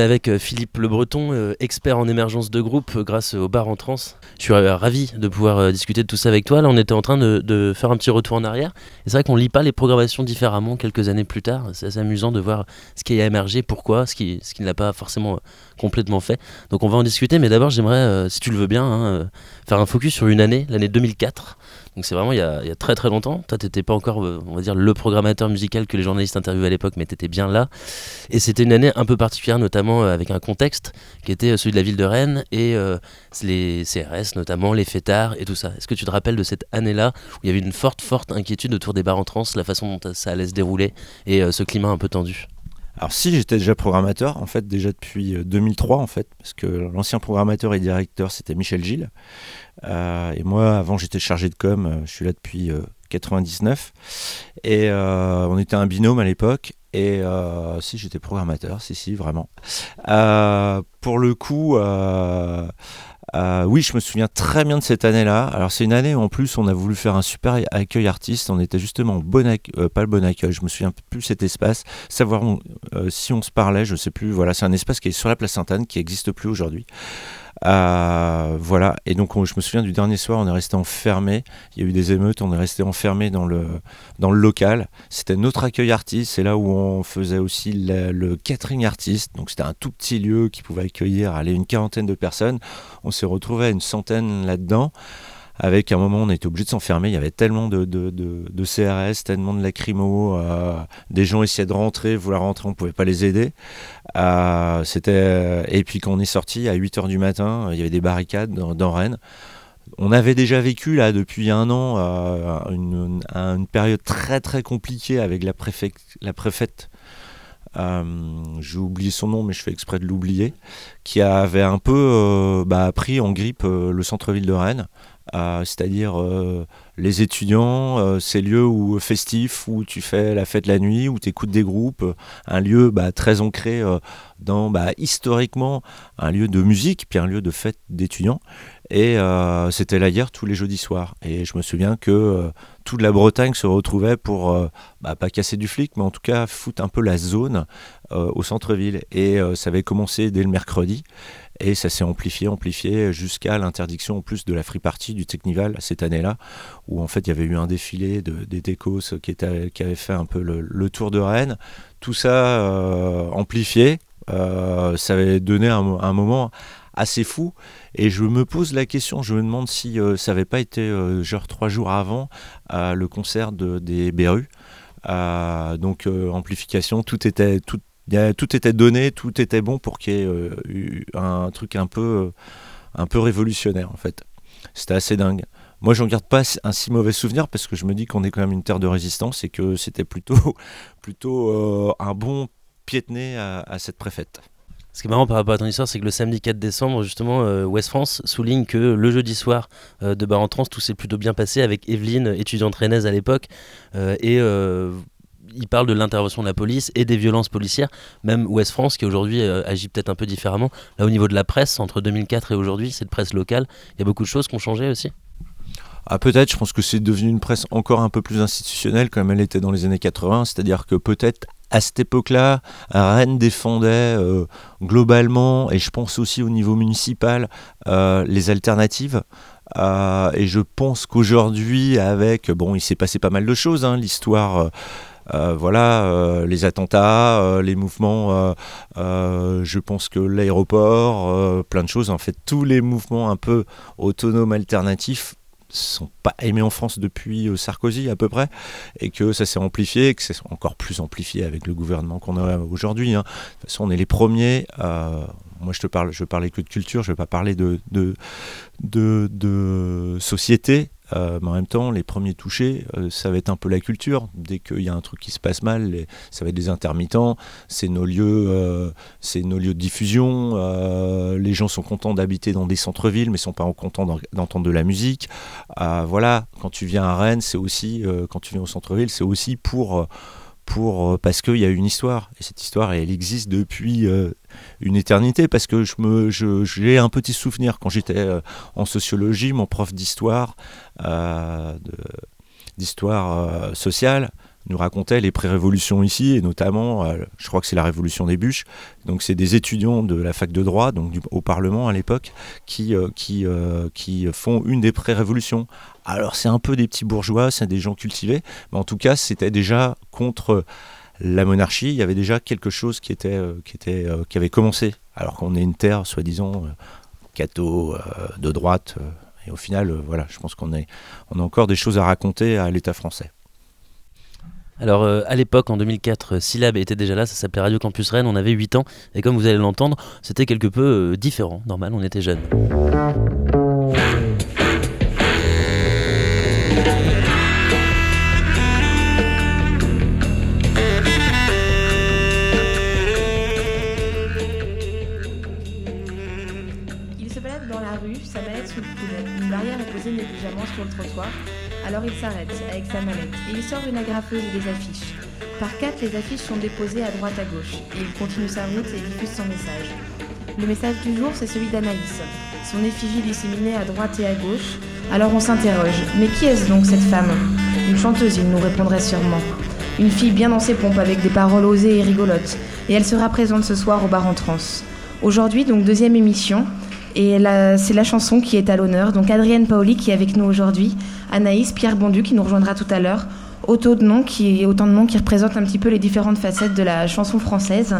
Avec euh, Philippe Le Breton, euh, expert en émergence de groupe euh, grâce au bar en trans. Je suis ravi de pouvoir discuter de tout ça avec toi. Là, on était en train de, faire un petit retour en arrière. C'est vrai qu'on lit pas les programmations différemment quelques années plus tard. C'est assez amusant de voir ce qui a émergé, pourquoi, ce qui, ce qui ne l'a pas forcément complètement fait. Donc on va en discuter, mais d'abord j'aimerais, si tu le veux bien, hein, faire un focus sur une année, l'année 2004. Donc c'est vraiment il y, a, très très longtemps. Toi, tu n'étais pas encore, euh, on va dire, le programmateur musical que les journalistes interviewaient à l'époque, mais tu étais bien là. Et c'était une année un peu particulière, notamment euh, avec un contexte qui était euh, celui de la ville de Rennes et les CRS, notamment les fêtards et tout ça. Est-ce que tu te rappelles de cette année-là où il y avait une forte, forte inquiétude autour des bars en trans, la façon dont ça allait se dérouler et ce climat un peu tendu? Alors si j'étais déjà programmateur, en fait déjà depuis 2003 en fait, parce que l'ancien programmateur et directeur c'était Michel Gilles. Euh, et moi, avant, j'étais chargé de com. Euh, je suis là depuis 99. Euh, et on était un binôme à l'époque. Et si j'étais programmateur, si, si, vraiment. pour le coup, oui, je me souviens très bien de cette année-là. Alors, c'est une année où en plus on a voulu faire un super accueil artiste. On était justement bon pas le bon accueil, je me souviens plus cet espace. Savoir si on se parlait, je sais plus. Voilà, c'est un espace qui est sur la place Sainte-Anne qui n'existe plus aujourd'hui. Euh, voilà, et donc je me souviens du dernier soir, on est resté enfermé. Il y a eu des émeutes, on est resté enfermé dans le, dans le local. C'était notre accueil artiste, c'est là où on faisait aussi le, catering artiste. Donc c'était un tout petit lieu qui pouvait accueillir allez, une quarantaine de personnes. On s'est retrouvé à une centaine là-dedans avec un moment on était obligé de s'enfermer, il y avait tellement de, CRS, tellement de lacrymo, euh, des gens essayaient de rentrer, vouloir rentrer, on ne pouvait pas les aider. Euh, c'était Et puis quand on est sorti à 8h du matin, il y avait des barricades dans, Rennes. On avait déjà vécu là depuis un an euh, une, période très très compliquée avec la, la préfète j'ai oublié son nom, mais je fais exprès de l'oublier, qui avait un peu bah, pris en grippe le centre-ville de Rennes c'est-à-dire euh, les étudiants, euh, ces lieux où, festifs où tu fais la fête la nuit, où tu écoutes des groupes, un lieu bah, très ancré euh, dans bah, historiquement un lieu de musique, puis un lieu de fête d'étudiants. Et c'était la guerre tous les jeudis soirs. Et je me souviens que toute la Bretagne se retrouvait pour, bah, pas casser du flic, mais en tout cas foutre un peu la zone au centre-ville. Et ça avait commencé dès le mercredi. Et ça s'est amplifié, amplifié jusqu'à l'interdiction en plus de la free party du Technival cette année-là, où en fait il y avait eu un défilé de, des Techos qui, avait fait un peu le, tour de Rennes. Tout ça euh, amplifié, euh, ça avait donné un, moment assez fou. Et je me pose la question, je me demande si euh, ça n'avait pas été genre trois jours avant le concert de, des Berus. donc amplification, tout était, tout, était donné, tout était bon pour qu'il y ait euh, un truc un peu, un peu révolutionnaire en fait. C'était assez dingue. Moi, j'en garde pas un si mauvais souvenir parce que je me dis qu'on est quand même une terre de résistance et que c'était plutôt, plutôt euh, un bon pied à, cette préfète. Ce qui est marrant par rapport à ton histoire, c'est que le samedi 4 décembre, justement, euh, West France souligne que le jeudi soir de Bar en Trans, tout s'est plutôt bien passé avec Evelyne, étudiante rennaise à l'époque, et il parle de l'intervention de la police et des violences policières, même Ouest France qui aujourd'hui euh, agit peut-être un peu différemment. Là au niveau de la presse, entre 2004 et aujourd'hui, cette presse locale, il y a beaucoup de choses qui ont changé aussi. Ah, peut-être, je pense que c'est devenu une presse encore un peu plus institutionnelle comme elle était dans les années 80, c'est-à-dire que peut-être à cette époque-là, Rennes défendait euh, globalement, et je pense aussi au niveau municipal, euh, les alternatives. et je pense qu'aujourd'hui, avec, bon, il s'est passé pas mal de choses, hein, l'histoire euh, voilà, euh, les attentats, euh, les mouvements, je pense que l'aéroport, plein de choses, en fait, tous les mouvements un peu autonomes alternatifs sont pas aimés en France depuis Sarkozy à peu près, et que ça s'est amplifié, que c'est encore plus amplifié avec le gouvernement qu'on a aujourd'hui. Hein. De toute façon, on est les premiers. moi, je te parle, je parlais que de culture, je ne vais pas parler de société. Euh, mais en même temps, les premiers touchés, euh, ça va être un peu la culture. Dès qu'il y a un truc qui se passe mal, ça va être des intermittents. C'est nos lieux, euh, nos lieux de diffusion. les gens sont contents d'habiter dans des centres-villes, mais sont pas contents d'entendre de la musique. voilà, quand tu viens à Rennes, c'est aussi, quand tu viens au centre-ville, c'est aussi pour pour, parce qu'il y a une histoire. Et cette histoire, elle existe depuis une éternité parce que je me j'ai un petit souvenir quand j'étais euh, en sociologie mon prof d'histoire euh, d'histoire euh, sociale nous racontait les pré-révolutions ici, et notamment, euh, je crois que c'est la révolution des bûches. Donc, c'est des étudiants de la fac de droit, donc au Parlement à l'époque, qui, euh, qui, euh, qui font une des pré-révolutions. Alors, c'est un peu des petits bourgeois, c'est des gens cultivés, mais en tout cas, c'était déjà contre la monarchie. Il y avait déjà quelque chose qui, était, qui, était, qui avait commencé, alors qu'on est une terre, soi-disant, catho, de droite. et au final, voilà, je pense qu'on on a encore des choses à raconter à l'État français. Alors euh, à l'époque, en 2004, euh, Syllab était déjà là, ça s'appelait Radio Campus Rennes, on avait 8 ans, et comme vous allez l'entendre, c'était quelque peu euh, différent, normal, on était jeunes. Sort une agrafeuse et des affiches. Par quatre, les affiches sont déposées à droite à gauche et il continue sa route et diffuse son message. Le message du jour, c'est celui d'Anaïs. Son effigie disséminée à droite et à gauche. Alors on s'interroge. Mais qui est-ce donc cette femme? Une chanteuse, il nous répondrait sûrement. Une fille bien dans ses pompes avec des paroles osées et rigolotes. Et elle sera présente ce soir au bar en trans. Aujourd'hui, donc deuxième émission, et c'est la chanson qui est à l'honneur. Donc Adrienne Paoli qui est avec nous aujourd'hui, Anaïs, Pierre Bondu qui nous rejoindra tout à l'heure. Autant de noms qui, autant de noms qui représentent un petit peu les différentes facettes de la chanson française.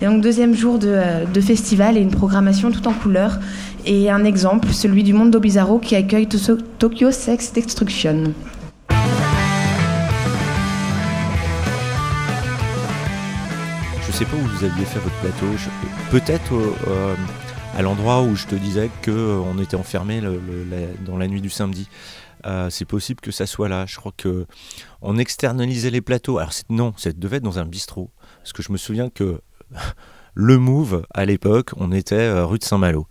Et donc deuxième jour de, de festival et une programmation tout en couleurs. Et un exemple, celui du Mondo Bizarro qui accueille Tokyo Sex Destruction. Je sais pas où vous aviez fait votre plateau. Peut-être euh, à l'endroit où je te disais qu'on euh, était enfermé dans la nuit du samedi. Euh, c'est possible que ça soit là. Je crois que on externalisait les plateaux. Alors non, ça devait être dans un bistrot. Parce que je me souviens que le Move, à l'époque, on était euh, rue de Saint-Malo.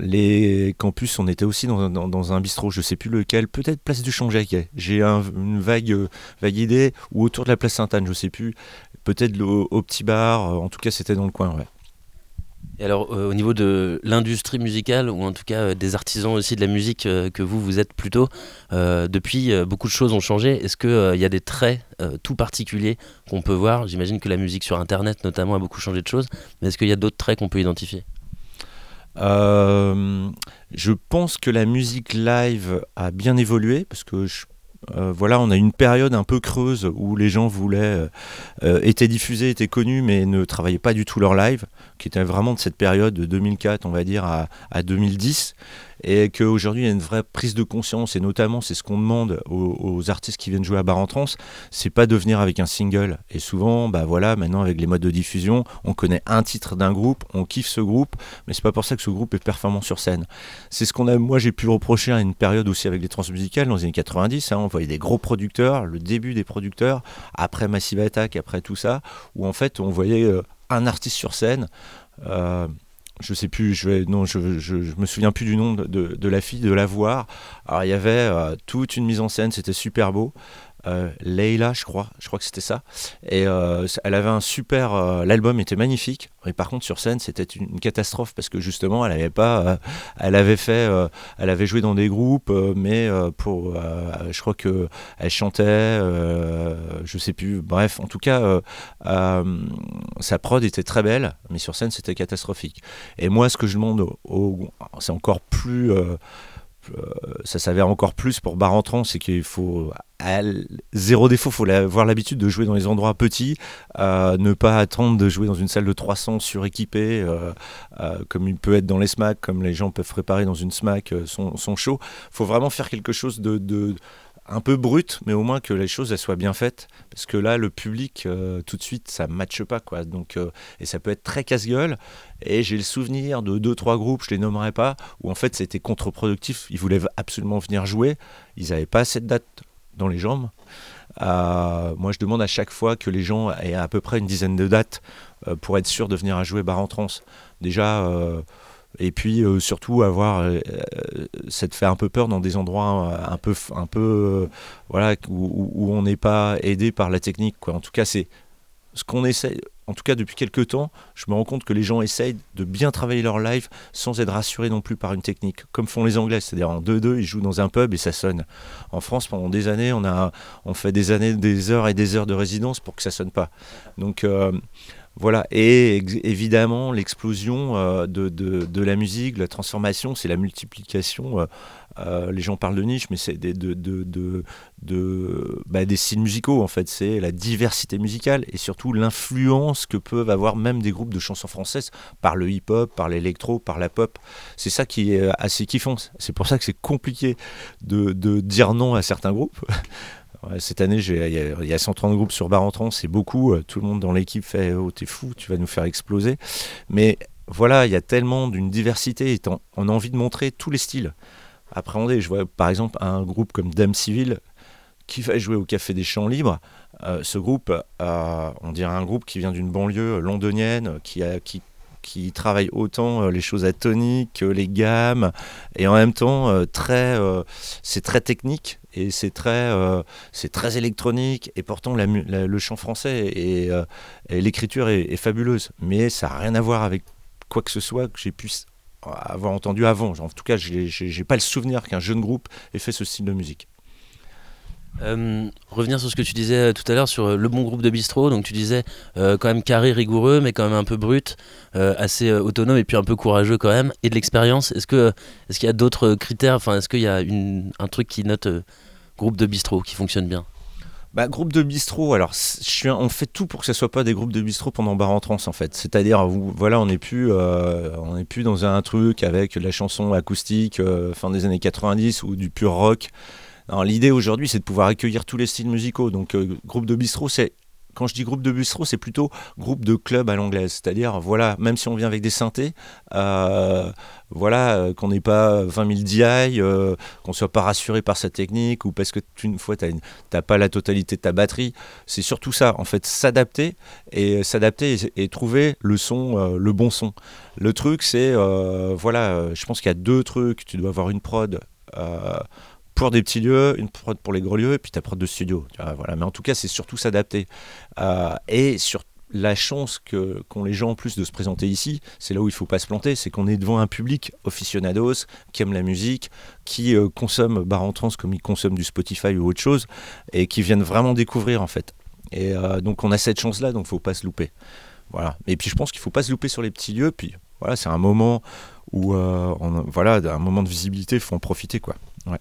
les campus, on était aussi dans, un bistrot, je sais plus lequel, peut-être place du Champ-Jacquet. J'ai une vague, vague idée, ou autour de la place Sainte-Anne, je sais plus. Peut-être au, petit bar, en tout cas c'était dans le coin. Et alors, euh, au niveau de l'industrie musicale, ou en tout cas euh, des artisans aussi de la musique euh, que vous, vous êtes plutôt, depuis, beaucoup de choses ont changé. Est-ce qu'il y a des traits tout particuliers qu'on peut voir? J'imagine que la musique sur Internet, notamment, a beaucoup changé de choses. Mais est-ce qu'il y a d'autres traits qu'on peut identifier? Je pense que la musique live a bien évolué, parce que je euh, voilà, on a une période un peu creuse où les gens voulaient, euh, euh, étaient diffusés, étaient connus, mais ne travaillaient pas du tout leur live, qui était vraiment de cette période de 2004, on va dire, à, à 2010 et qu'aujourd'hui il y a une vraie prise de conscience et notamment c'est ce qu'on demande aux, artistes qui viennent jouer à Bar en Trans, c'est pas de venir avec un single et souvent bah voilà maintenant avec les modes de diffusion on connaît un titre d'un groupe, on kiffe ce groupe mais c'est pas pour ça que ce groupe est performant sur scène. C'est ce qu'on a moi j'ai pu reprocher à une période aussi avec les transmusicales dans les années 90, hein, on voyait des gros producteurs, le début des producteurs, après Massive Attack, après tout ça où en fait on voyait euh, un artiste sur scène euh, je sais plus, je vais, non, je, je, me souviens plus du nom de, de, la fille, de la voir. Alors il y avait euh, toute une mise en scène, c'était super beau. Euh, Leila, je crois, je crois que c'était ça. Et euh, elle avait un super, euh, l'album était magnifique. Mais par contre sur scène, c'était une, catastrophe parce que justement, elle avait pas, elle avait fait, elle avait joué dans des groupes, mais pour, je crois que elle chantait, je sais plus. Bref, en tout cas, sa prod était très belle, mais sur scène, c'était catastrophique. Et moi, ce que je demande, c'est encore plus ça s'avère encore plus pour bar entrant, c'est qu'il faut zéro défaut, faut avoir l'habitude de jouer dans les endroits petits, euh, ne pas attendre de jouer dans une salle de 300 suréquipée, euh, euh, comme il peut être dans les SMAC, comme les gens peuvent préparer dans une SMAC son, son show. Faut vraiment faire quelque chose de, un peu brut, mais au moins que les choses soient bien faites, parce que là, le public, tout de suite, ça ne matche pas, quoi. Donc, et ça peut être très casse-gueule. Et j'ai le souvenir de deux, trois groupes, je les nommerai pas, où en fait c'était contre-productif. Ils voulaient absolument venir jouer, ils n'avaient pas cette date dans les jambes. Euh, moi, je demande à chaque fois que les gens aient à peu près une dizaine de dates euh, pour être sûr de venir jouer bar en. Déjà, euh, et puis surtout avoir, c'est de faire un peu peur dans des endroits un peu, un peu, voilà, où, on n'est pas aidé par la technique. En tout cas, c'est ce qu'on essaie. en tout cas depuis quelques temps, je me rends compte que les gens essayent de bien travailler leur live sans être rassurés non plus par une technique, comme font les Anglais, c'est-à-dire en 2-2, ils jouent dans un pub et ça sonne. En France, pendant des années, on, a, on fait des années, des heures et des heures de résidence pour que ça sonne pas. Donc euh, voilà, et évidemment, l'explosion euh, de, de, la musique, la transformation, c'est la multiplication. Euh, euh, les gens parlent de niche, mais c'est des, de, bah, des styles musicaux, en fait. C'est la diversité musicale et surtout l'influence que peuvent avoir même des groupes de chansons françaises par le hip-hop, par l'électro, par la pop. C'est ça qui est assez kiffant. C'est pour ça que c'est compliqué de, dire non à certains groupes. Cette année, il y, a 130 groupes sur Bar en c'est beaucoup. Euh, tout le monde dans l'équipe fait Oh, t'es fou, tu vas nous faire exploser. Mais voilà, il y a tellement d'une diversité. on a envie de montrer tous les styles. Appréhender. Je vois par exemple un groupe comme Dame Civil qui va jouer au Café des Champs Libres. Euh, ce groupe, euh, on dirait un groupe qui vient d'une banlieue londonienne, qui, travaille autant les choses atoniques que les gammes et en même temps très c'est très technique et c'est très c'est très électronique. Et pourtant le chant français et, l'écriture est, fabuleuse. Mais ça n'a rien à voir avec quoi que ce soit que j'ai pu avoir entendu avant. En tout cas j'ai pas le souvenir qu'un jeune groupe ait fait ce style de musique. Euh, revenir sur ce que tu disais euh, tout à l'heure sur euh, le bon groupe de bistrot. Donc tu disais quand même carré, rigoureux, mais quand même un peu brut, assez autonome et puis un peu courageux quand même, et de l'expérience. Est-ce que est-ce qu'il y a d'autres critères? Enfin, est-ce qu'il y a un truc qui note groupe de bistrot qui fonctionne bien bah, groupe de bistrot, alors on fait tout pour que ce soit pas des groupes de bistrot pendant bar en trans en fait. C'est-à-dire, voilà, on n'est plus, on plus dans un truc avec la chanson acoustique fin des années 90 ou du pur rock. L'idée aujourd'hui, c'est de pouvoir accueillir tous les styles musicaux. Donc, euh, groupe de bistrot, c'est quand je dis groupe de bistrot, c'est plutôt groupe de club à l'anglaise. C'est-à-dire, voilà, même si on vient avec des synthés, euh, voilà, euh, qu'on n'ait pas 20 000 DI, qu'on soit pas rassuré par sa technique ou parce que une fois, tu n'as pas la totalité de ta batterie. C'est surtout ça, en fait, s'adapter et s'adapter et, trouver le son, le bon son. Le truc, c'est, voilà, je pense qu'il y a deux trucs. Tu dois avoir une prod pour des petits lieux, une prod pour les gros lieux, et puis ta prod de studio. voilà. Mais en tout cas, c'est surtout s'adapter. Euh, et sur la chance que qu'ont les gens en plus de se présenter ici, c'est là où il faut pas se planter, c'est qu'on est devant un public aficionados qui aime la musique, qui euh, consomme bar en trans comme ils consomment du Spotify ou autre chose, et qui viennent vraiment découvrir en fait. Et euh, donc on a cette chance-là, donc faut pas se louper. Voilà. Et puis je pense qu'il faut pas se louper sur les petits lieux. Puis voilà, c'est un moment où, voilà, un moment de visibilité, il faut en profiter quoi. Ouais.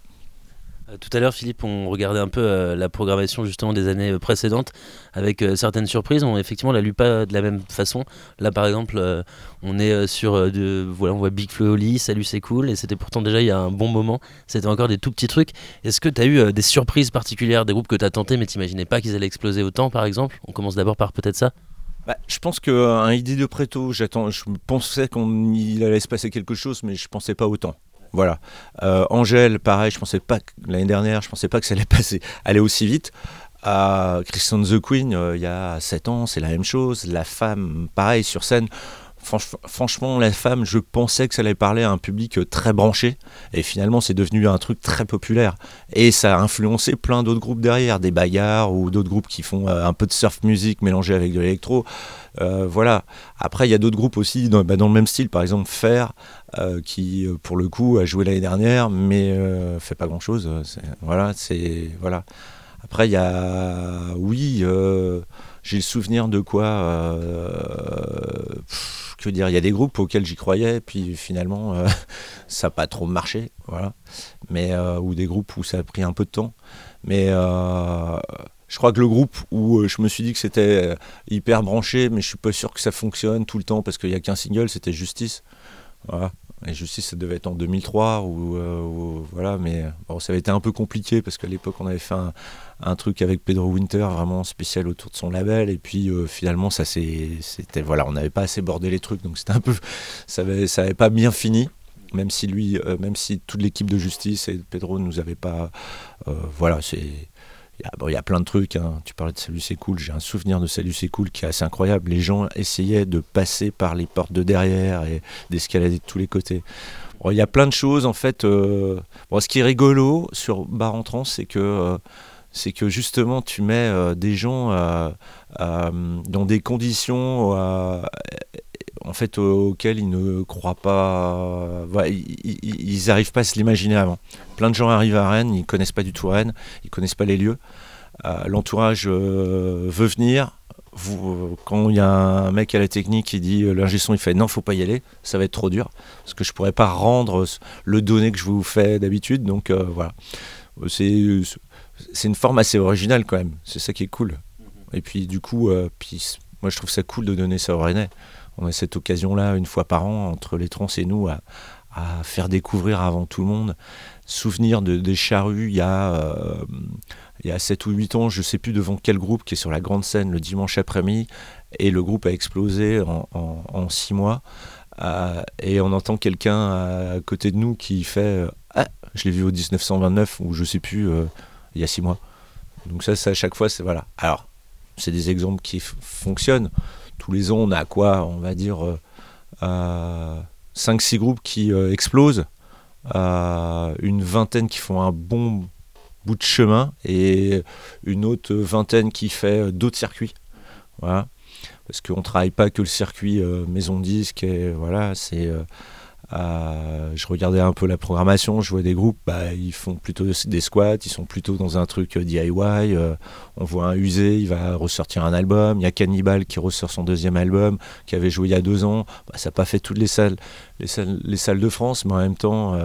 Euh, tout à l'heure, Philippe, on regardait un peu euh, la programmation justement des années euh, précédentes avec certaines surprises. On effectivement la lu pas de la même façon. Là, par exemple, on est sur de, voilà, on voit Big Flo lit, salut c'est cool, et c'était pourtant déjà il y a un bon moment. C'était encore des tout petits trucs. Est-ce que tu as eu des surprises particulières, des groupes que tu as tenté mais t'imaginais pas qu'ils allaient exploser autant, par exemple? On commence d'abord par peut-être ça. Bah, je pense qu'un idée de Préto, j'attends, je pensais qu'il allait se passer quelque chose, mais je pensais pas autant. Voilà. Euh, Angèle, pareil, je pensais pas l'année dernière, je pensais pas que ça allait passer, aller aussi vite. À Christian the Queen, euh, il y a 7 ans, c'est la même chose. La femme, pareil, sur scène. Franchement, la femme, je pensais que ça allait parler à un public euh, très branché. Et finalement, c'est devenu un truc très populaire. Et ça a influencé plein d'autres groupes derrière, des bagarres ou d'autres groupes qui font un peu de surf music mélangé avec de l'électro. voilà. Après, il y a d'autres groupes aussi dans, bah, le même style, par exemple Fer, euh, qui euh, pour le coup a joué l'année dernière, mais euh, fait pas grand chose. Voilà, c'est voilà. Après, il y a oui, j'ai le souvenir de quoi. Que dire Il y a des groupes auxquels j'y croyais, puis finalement, ça n'a pas trop marché, voilà. Mais ou des groupes où ça a pris un peu de temps, mais je crois que le groupe où je me suis dit que c'était hyper branché, mais je suis pas sûr que ça fonctionne tout le temps parce qu'il n'y a qu'un single, c'était Justice. Voilà. Et Justice, ça devait être en 2003, euh, ou, voilà, mais ça avait été un peu compliqué parce qu'à l'époque, on avait fait un, truc avec Pedro Winter vraiment spécial autour de son label, et puis euh, finalement, ça c'était voilà, on n'avait pas assez bordé les trucs, donc c'était un peu, ça avait, pas bien fini. Même si lui, euh, même si toute l'équipe de Justice et Pedro nous avait pas, voilà, c'est il y, a, plein de trucs. Hein. Tu parlais de Salut c'est cool. J'ai un souvenir de Salut c'est cool qui est assez incroyable. Les gens essayaient de passer par les portes de derrière et d'escalader de tous les côtés. il y a plein de choses en fait. Euh, ce qui est rigolo sur Bar en Trans, c'est que euh, c'est que justement tu mets des gens dans des conditions en fait auxquelles ils ne croient pas, ils n'arrivent pas à se l'imaginer avant. Plein de gens arrivent à Rennes, ils connaissent pas du tout Rennes, ils connaissent pas les lieux. L'entourage veut venir, quand il y a un mec à la technique qui dit euh, l'ingé il fait non, faut pas y aller, ça va être trop dur parce que je pourrais pas rendre le donné que je vous fais d'habitude. Donc euh, voilà, c'est une forme assez originale quand même. C'est ça qui est cool. Et puis du coup, euh, moi je trouve ça cool de donner ça au Rennais. On a cette occasion-là une fois par an entre les trans et nous à, faire découvrir avant tout le monde. Souvenir de, des charrues, il y a il y a 7 ou 8 ans, je ne sais plus devant quel groupe qui est sur la grande scène le dimanche après-midi, et le groupe a explosé en 6 mois. Euh, et on entend quelqu'un à côté de nous qui fait euh, Ah, je l'ai vu au 1929, ou je ne sais plus, euh, il y a 6 mois. Donc, ça, ça, à chaque fois, c'est voilà. Alors, c'est des exemples qui fonctionnent. Tous les ans, on a quoi On va dire 5-6 groupes qui explosent, une vingtaine qui font un bon bout de chemin et une autre vingtaine qui fait d'autres circuits. Voilà. Parce qu'on ne travaille pas que le circuit euh, maison disque. Et voilà, c'est. Euh, euh, je regardais un peu la programmation, je vois des groupes, bah, ils font plutôt des squats, ils sont plutôt dans un truc DIY. on voit un usé, il va ressortir un album. Il y a Cannibal qui ressort son deuxième album, qui avait joué il y a deux ans. Bah, ça n'a pas fait toutes les salles, les salles, les salles de France, mais en même temps,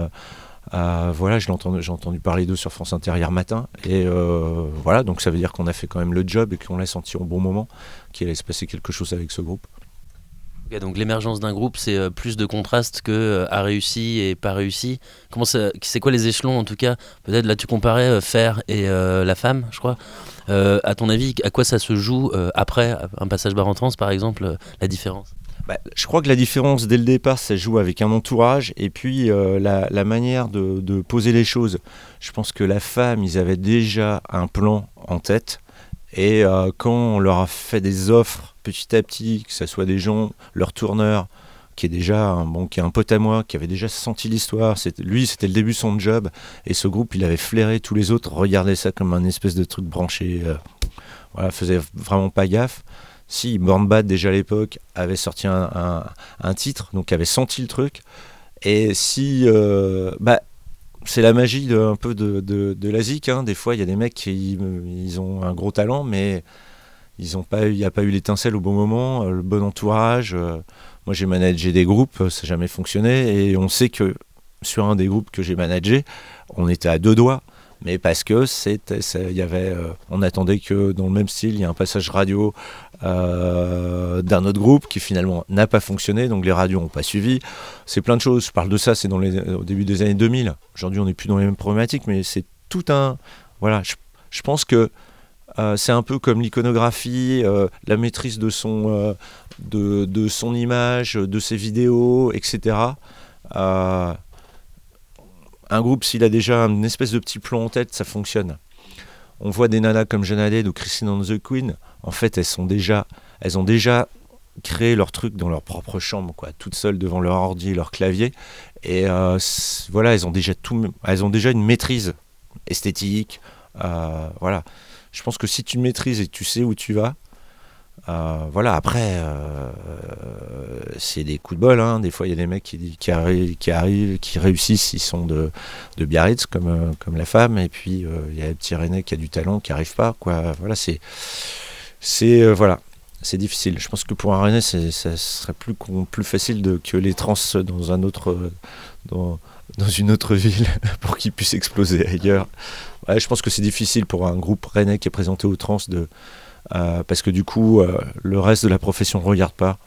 euh, voilà, j'ai entendu, parler d'eux sur France Inter hier matin. Et euh, voilà, donc ça veut dire qu'on a fait quand même le job et qu'on l'a senti au bon moment, qu'il allait se passer quelque chose avec ce groupe. Donc l'émergence d'un groupe, c'est euh, plus de contraste que a réussi et pas réussi. Comment c'est quoi les échelons en tout cas? Peut-être là tu comparais Fer et la femme, je crois. à ton avis, à quoi ça se joue après un passage bar en trans, par exemple, la différence? Bah, je crois que la différence dès le départ, ça joue avec un entourage et puis euh, la, manière de, poser les choses. Je pense que la femme, ils avaient déjà un plan en tête. Et euh, quand on leur a fait des offres petit à petit, que ce soit des gens, leur tourneur, qui est déjà un, bon, qui est un pote à moi, qui avait déjà senti l'histoire, lui c'était le début de son job, et ce groupe il avait flairé tous les autres, regardait ça comme un espèce de truc branché, euh, voilà, faisait vraiment pas gaffe. Si Born Bad déjà à l'époque avait sorti un, titre, donc avait senti le truc, et si euh, bah, c'est la magie de, un peu de, de, la zik, hein. des fois il y a des mecs qui ils ont un gros talent, mais ils pas il n'y a pas eu l'étincelle au bon moment, euh, le bon entourage. Euh. moi j'ai managé des groupes, ça n'a jamais fonctionné, et on sait que sur un des groupes que j'ai managé, on était à deux doigts mais parce que c'était, y avait, euh, on attendait que dans le même style, il y ait un passage radio euh, d'un autre groupe qui finalement n'a pas fonctionné, donc les radios n'ont pas suivi. C'est plein de choses. Je parle de ça, c'est dans au début des années 2000. Aujourd'hui, on n'est plus dans les mêmes problématiques, mais c'est tout un, voilà. Je, pense que euh, c'est un peu comme l'iconographie, la maîtrise de son, de, son image, de ses vidéos, etc un groupe, s'il a déjà une espèce de petit plan en tête, ça fonctionne. On voit des nanas comme Jeanne ou Christine and the Queen, en fait, elles, sont déjà, elles ont déjà créé leur truc dans leur propre chambre, quoi, toutes seules devant leur ordi, leur clavier. Et euh, voilà, elles ont, déjà une maîtrise esthétique. Euh, voilà. Je pense que si tu maîtrises et tu sais où tu vas, euh, voilà, après, euh, c'est des coups de bol. Hein. Des fois, il y a des mecs qui, qui, arrivent, qui, qui réussissent, ils sont de, de Biarritz, comme, euh, comme la femme. Et puis, il y a le petit René qui a du talent, qui n'arrive pas. Quoi. Voilà, c'est. C'est voilà, c'est difficile. Je pense que pour un René, ça serait plus, plus facile de, que les trans dans un autre. Dans, dans une autre ville pour qu'ils puissent exploser ailleurs. je pense que c'est difficile pour un groupe rennais qui est présenté aux trans de, parce que du coup, euh, le reste de la profession ne regarde pas.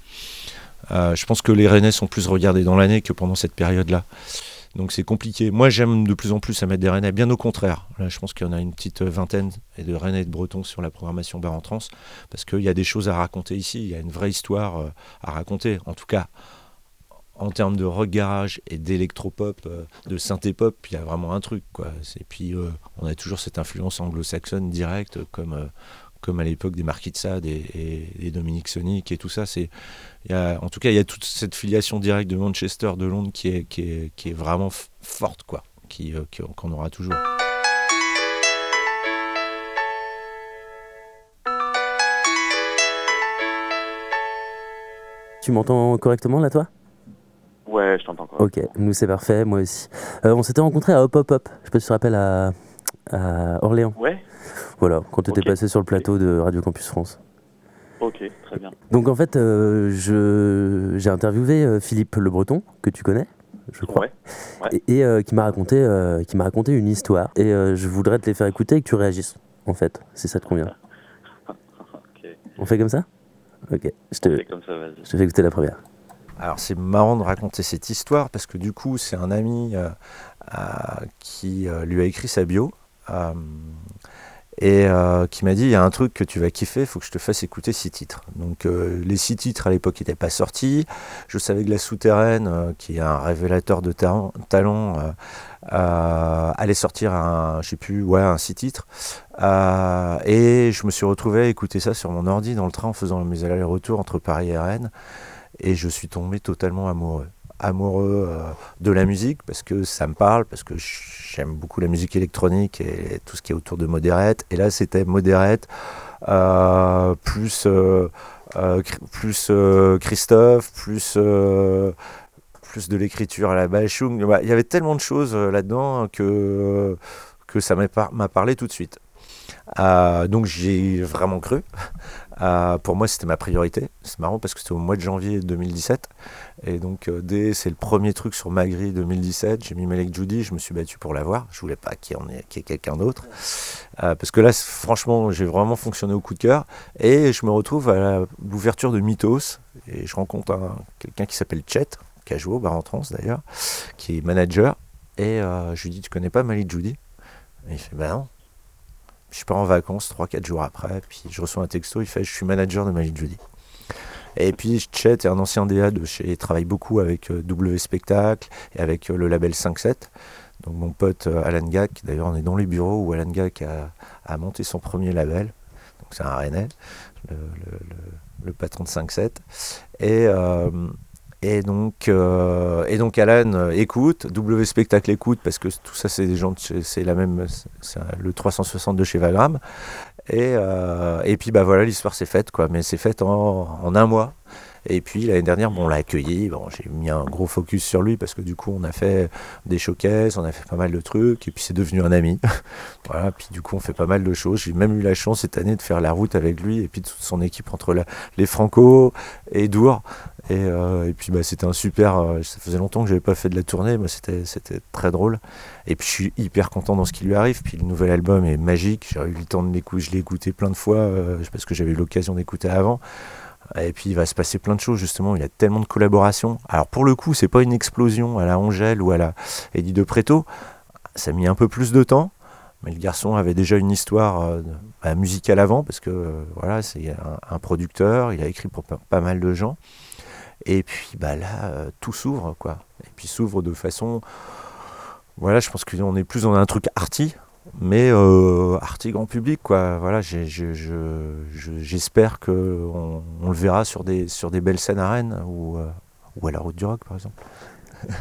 Euh, je pense que les Rennais sont plus regardés dans l'année que pendant cette période-là. Donc c'est compliqué. Moi, j'aime de plus en plus à mettre des Rennais, bien au contraire. Là, je pense qu'il y en a une petite vingtaine de Rennais et de Bretons sur la programmation Bar en Trans, parce qu'il y a des choses à raconter ici. Il y a une vraie histoire à raconter. En tout cas, en termes de rock garage et d'électropop, de synthé-pop, il y a vraiment un truc. Et puis, on a toujours cette influence anglo-saxonne directe, comme comme à l'époque des Marquitsade et, et, et, Dominique Sonic et tout ça. C'est, en tout cas, il y a toute cette filiation directe de Manchester, de Londres qui est, vraiment forte, quoi, euh, qui, qu'on aura toujours. Tu m'entends correctement là, toi? Ouais, je t'entends correctement. Ok, nous c'est parfait, moi aussi. Euh, on s'était rencontrés à Hop Hop Hop, je sais pas si tu te rappelles, à, à Orléans. Ouais voilà, quand tu étais passé sur le plateau de Radio Campus France. ok, très bien. Donc en fait, euh, je- j'ai interviewé euh, Philippe Le Breton, que tu connais, je crois, Ouais, et, et, euh, qui m'a raconté, euh, qui m'a raconté une histoire. Et euh, je voudrais te les faire écouter et que tu réagisses, en fait, si ça te convient. ok. On fait comme ça? Ok, je te, C'est comme ça, vas-y. je te fais écouter la première. Alors c'est marrant de raconter cette histoire parce que du coup c'est un ami euh, euh, qui euh, lui a écrit sa bio euh, et euh, qui m'a dit il y a un truc que tu vas kiffer, il faut que je te fasse écouter six titres. Donc euh, les six titres à l'époque n'étaient pas sortis. Je savais que La Souterraine, euh, qui est un révélateur de ta- talent, allait sortir un, un six titres. Et je me suis retrouvé à écouter ça sur mon ordi dans le train en faisant mes allers-retours entre Paris et Rennes et je suis tombé totalement amoureux. Amoureux euh, de la musique parce que ça me parle, parce que j'aime beaucoup la musique électronique et tout ce qui est autour de Moderette. Et là, c'était Moderette, euh, plus, euh, euh, Christophe, plus, plus de l'écriture à la Bachung. Bah, Il y avait tellement de choses là-dedans que, que ça m'a parlé tout de suite. Euh, donc j'ai vraiment cru. Euh, pour moi, c'était ma priorité. C'est marrant parce que c'était au mois de janvier 2017. Et donc, euh, dès c'est le premier truc sur ma grille 2017, j'ai mis Malek Judy, je me suis battu pour l'avoir. Je voulais pas qu'il y en ait, qu'il y ait quelqu'un d'autre. Euh, parce que là, franchement, j'ai vraiment fonctionné au coup de cœur. Et je me retrouve à l'ouverture de Mythos. Et je rencontre un- quelqu'un qui s'appelle Chet, qui a joué au en Trans d'ailleurs, qui est manager. Et je lui dis Tu connais pas Malik Judy Et il fait Ben non. Je pars en vacances 3-4 jours après, puis je reçois un texto, il fait Je suis manager de Magic Judy. Et puis Chet est un ancien DA de chez. Il travaille beaucoup avec euh, W Spectacle et avec euh, le label 5-7. Donc mon pote euh, Alan Gack, d'ailleurs on est dans les bureaux où Alan Gack a, monté son premier label. Donc c'est un Rennais, le, patron de 5-7. Et, et, donc, euh, et donc Alan euh, écoute, W Spectacle écoute, parce que tout ça c'est des gens, c'est la même, le 360 de chez Vagram. Et, euh, et puis bah voilà, l'histoire s'est faite, quoi. Mais c'est faite en, en un mois. Et puis l'année dernière, bon, on l'a accueilli. Bon, j'ai mis un gros focus sur lui parce que du coup, on a fait des showcases, on a fait pas mal de trucs. Et puis c'est devenu un ami. voilà. Puis du coup, on fait pas mal de choses. J'ai même eu la chance cette année de faire la route avec lui et puis toute son équipe entre les Franco et Dour. Et, euh, puis bah, c'était un super. euh, ça faisait longtemps que j'avais pas fait de la tournée, mais c'était c'était très drôle. Et puis je suis hyper content dans ce qui lui arrive. Puis le nouvel album est magique. J'ai eu le temps de l'écouter, je l'ai écouté plein de fois euh, parce que j'avais eu l'occasion d'écouter avant. Et puis il va se passer plein de choses justement. Il y a tellement de collaborations. Alors pour le coup, c'est pas une explosion à la Angèle ou à la Eddie de Preto. Ça a mis un peu plus de temps. Mais le garçon avait déjà une histoire euh, bah, musicale avant parce que euh, voilà, c'est un, producteur. Il a écrit pour pas, pas mal de gens. Et puis bah là, euh, tout s'ouvre quoi. Et puis s'ouvre de façon voilà, je pense qu'on est plus dans un truc arty, mais euh, grand public, quoi. Voilà, j'espère que on, on le verra sur des, sur des belles scènes à Rennes ou, euh, ou à la Route du Rock, par exemple.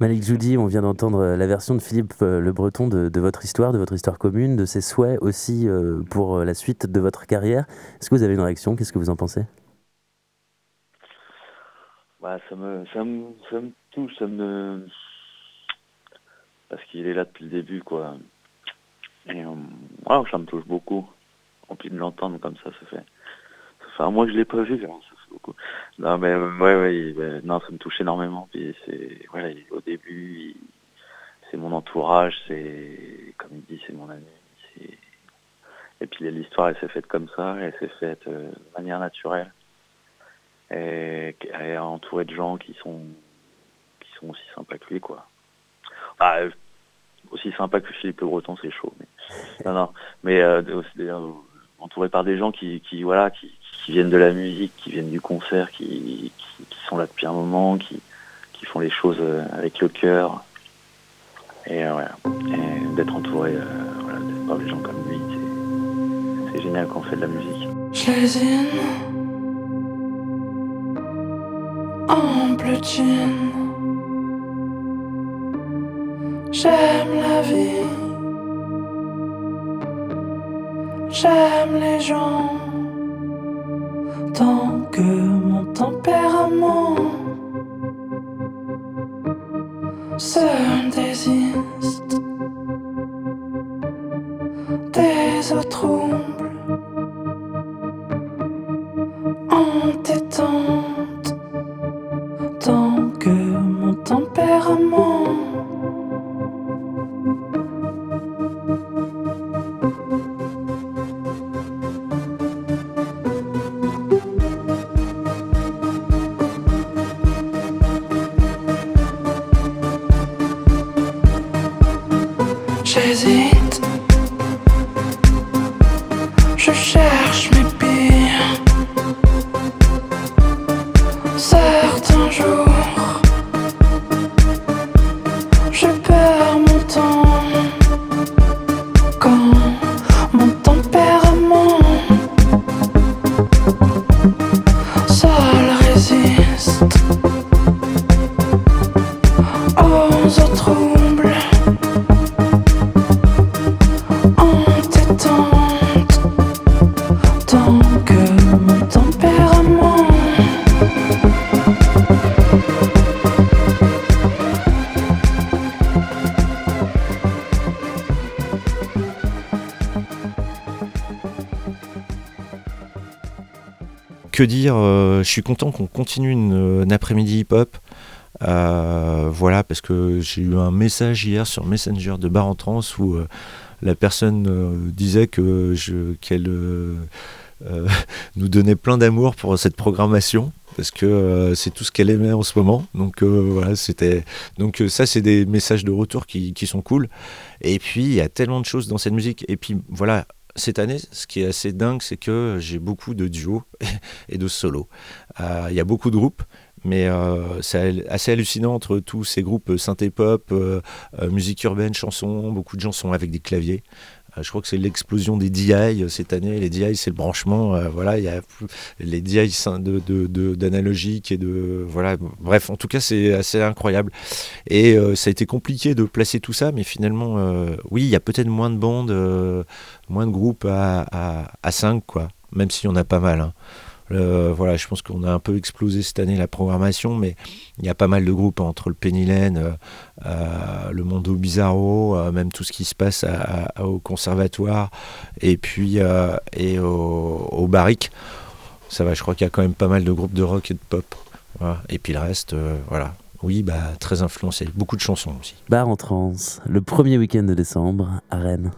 Malik Judy, on vient d'entendre la version de Philippe euh, Le Breton de, de votre histoire, de votre histoire commune, de ses souhaits aussi euh, pour la suite de votre carrière. Est-ce que vous avez une réaction? Qu'est-ce que vous en pensez? Bah, ça me, ça me, ça me touche, ça me. Parce qu'il est là depuis le début, quoi. Et euh, ça me touche beaucoup. En plus de l'entendre comme ça, ça fait. Ça fait un mois que je l'ai pas vu, ça. Non, mais euh, ouais, ouais, ben, non, ça me touche énormément. Puis c'est, voilà, il- au début, c'est mon entourage, c'est, comme il dit, c'est mon ami. Et puis l'histoire, elle s'est faite comme ça, elle s'est faite euh, de manière naturelle et, et entouré de gens qui sont qui sont aussi sympas que lui quoi. Ah, euh, aussi sympa que Philippe Breton c'est chaud mais non non mais euh, aussi, euh, entouré par des gens qui, voilà qui, viennent de la musique, qui viennent du concert, qui, sont là depuis un moment, qui qui font les choses euh, avec le cœur. Et euh, voilà. D'être entouré euh, par des gens comme lui c'est génial quand on fait de la musique. J'aime la vie. J'aime les gens. Tant que mon tempérament se désiste Que dire euh, Je suis content qu'on continue une, après-midi hip-hop. Euh, voilà, parce que j'ai eu un message hier sur Messenger de Bar en Trans où euh, la personne disait que je qu'elle nous donnait plein d'amour pour cette programmation parce que c'est tout ce qu'elle aimait en ce moment. Donc voilà, c'était donc ça c'est des messages de retour qui, qui sont cool. Et puis il y a tellement de choses dans cette musique. Et puis voilà, cette année, ce qui est assez dingue, c'est que j'ai beaucoup de duos et de solos. Euh, Il y a beaucoup de groupes, mais euh, c'est assez hallucinant entre tous ces groupes synthé-pop, euh, euh, musique urbaine, chansons, beaucoup de gens sont avec des claviers. Euh, je crois que c'est l'explosion des DI euh, cette année. Les DI, c'est le branchement. euh, voilà, il y a les DI syn- de, d'analogique et de voilà. Bref, en tout cas, c'est assez incroyable. Et ça a été compliqué de placer tout ça, mais finalement, oui, il y a peut-être moins de bandes, moins de groupes à, à, à 5, quoi. Même s'il y en a pas mal. hein. Voilà, je pense qu'on a un peu explosé cette année la programmation, mais il y a pas mal de groupes hein, entre le Penny Lane, euh, euh, le Mondo Bizarro, euh, même tout ce qui se passe au conservatoire et puis et au, au Barrick. Ça va, je crois qu'il y a quand même pas mal de groupes de rock et de pop. Voilà. Et puis le reste, voilà. Oui, bah, très influencé. Beaucoup de chansons aussi. Bar en trance, le premier week-end de décembre à Rennes.